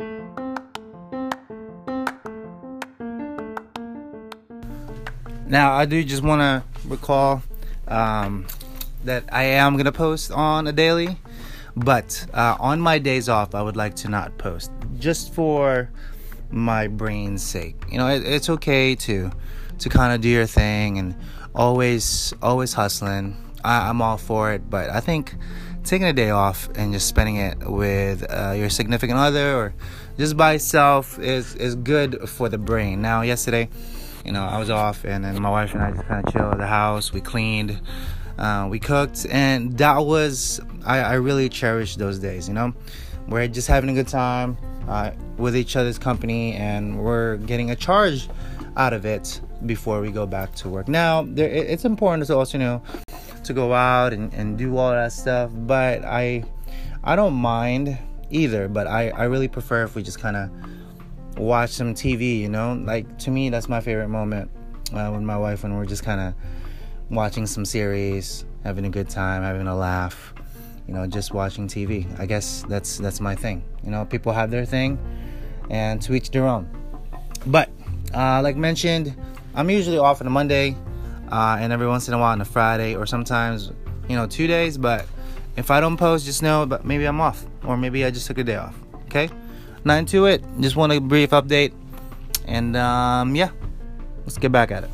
Now, I do just want to recall um, that I am going to post on a daily, but uh, on my days off, I would like to not post just for my brain's sake. You know, it, it's okay to to kind of do your thing and always always hustling. I, I'm all for it, but I think taking a day off and just spending it with uh, your significant other or just by itself is is good for the brain. Now, yesterday you know, I was off, and then my wife and I just kind of chilled at the house. We cleaned, uh, we cooked, and that was I, I really cherish those days. You know, we're just having a good time uh, with each other's company, and we're getting a charge out of it before we go back to work. Now, there, it's important to also know to go out and, and do all that stuff, but I I don't mind either. But I I really prefer if we just kind of watch some TV, you know? Like, to me, that's my favorite moment uh, with my wife when we're just kind of watching some series, having a good time, having a laugh, you know, just watching TV. I guess that's that's my thing. You know, people have their thing, and to each their own. But, uh, like mentioned, I'm usually off on a Monday, uh, and every once in a while on a Friday, or sometimes, you know, two days. But if I don't post, just know, but maybe I'm off, or maybe I just took a day off. Okay not into it. Just want a brief update. And um, yeah, let's get back at it.